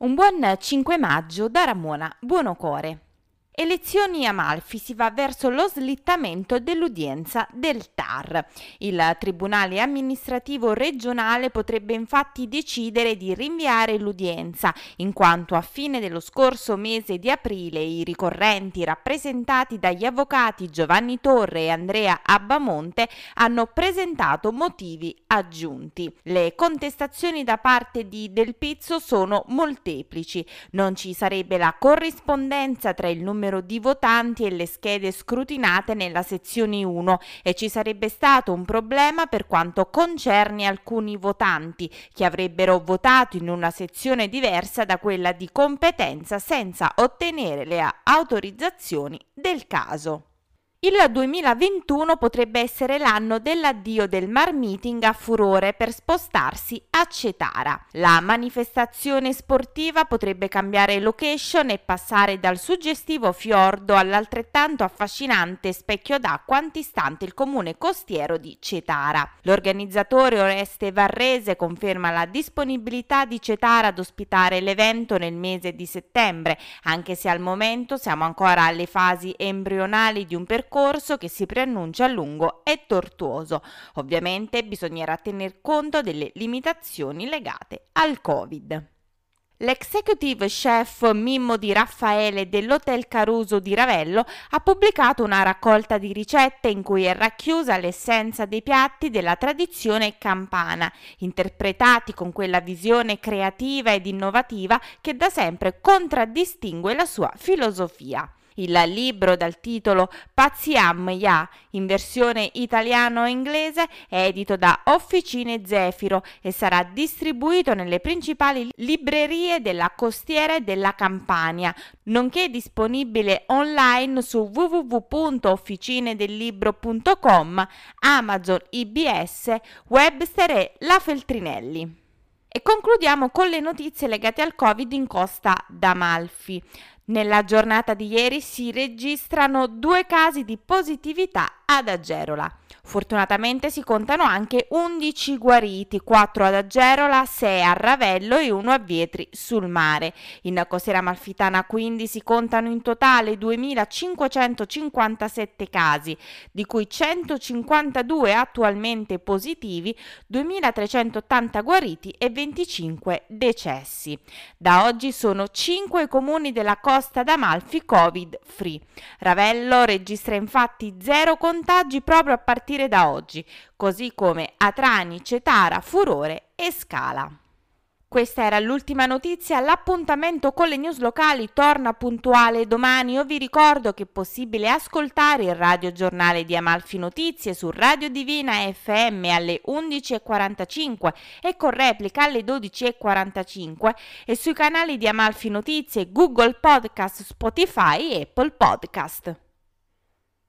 Un buon 5 maggio da Ramona Buonocore. Elezioni Amalfi si va verso lo slittamento dell'udienza del TAR. Il Tribunale amministrativo regionale potrebbe infatti decidere di rinviare l'udienza, in quanto a fine dello scorso mese di aprile i ricorrenti rappresentati dagli avvocati Giovanni Torre e Andrea Abbamonte hanno presentato motivi aggiunti. Le contestazioni da parte di Del Pizzo sono molteplici. Non ci sarebbe la corrispondenza tra il numero numero di votanti e le schede scrutinate nella sezione 1 e ci sarebbe stato un problema per quanto concerne alcuni votanti che avrebbero votato in una sezione diversa da quella di competenza senza ottenere le autorizzazioni del caso. Il 2021 potrebbe essere l'anno dell'addio del Mar Meeting a furore per spostarsi a Cetara. La manifestazione sportiva potrebbe cambiare location e passare dal suggestivo fiordo all'altrettanto affascinante specchio d'acqua antistante il comune costiero di Cetara. L'organizzatore Oreste Varrese conferma la disponibilità di Cetara ad ospitare l'evento nel mese di settembre, anche se al momento siamo ancora alle fasi embrionali di un percorso che si preannuncia lungo e tortuoso. Ovviamente bisognerà tener conto delle limitazioni legate al Covid. L'executive chef Mimmo Di Raffaele dell'Hotel Caruso di Ravello ha pubblicato una raccolta di ricette in cui è racchiusa l'essenza dei piatti della tradizione campana, interpretati con quella visione creativa ed innovativa che da sempre contraddistingue la sua filosofia. Il libro dal titolo Paziam Ya, in versione italiano-inglese, è edito da Officine Zefiro e sarà distribuito nelle principali librerie della costiera e della Campania, nonché disponibile online su www.officinedellibro.com, Amazon, IBS, Webster e La Feltrinelli. E concludiamo con le notizie legate al Covid in Costa d'Amalfi. Nella giornata di ieri si registrano due casi di positività ad Agerola. Fortunatamente si contano anche 11 guariti, 4 ad Agerola, 6 a Ravello e 1 a Vietri sul mare. In Costiera Malfitana quindi si contano in totale 2.557 casi, di cui 152 attualmente positivi, 2.380 guariti e 25 decessi. Da oggi sono 5 comuni della costa d'Amalfi Covid free. Ravello registra infatti 0 contagi proprio a partire partire da oggi, così come Atrani, Cetara, Furore e Scala. Questa era l'ultima notizia, l'appuntamento con le news locali torna puntuale domani. Io vi ricordo che è possibile ascoltare il radio giornale di Amalfi Notizie su Radio Divina FM alle 11.45 e con replica alle 12.45 e sui canali di Amalfi Notizie, Google Podcast, Spotify e Apple Podcast.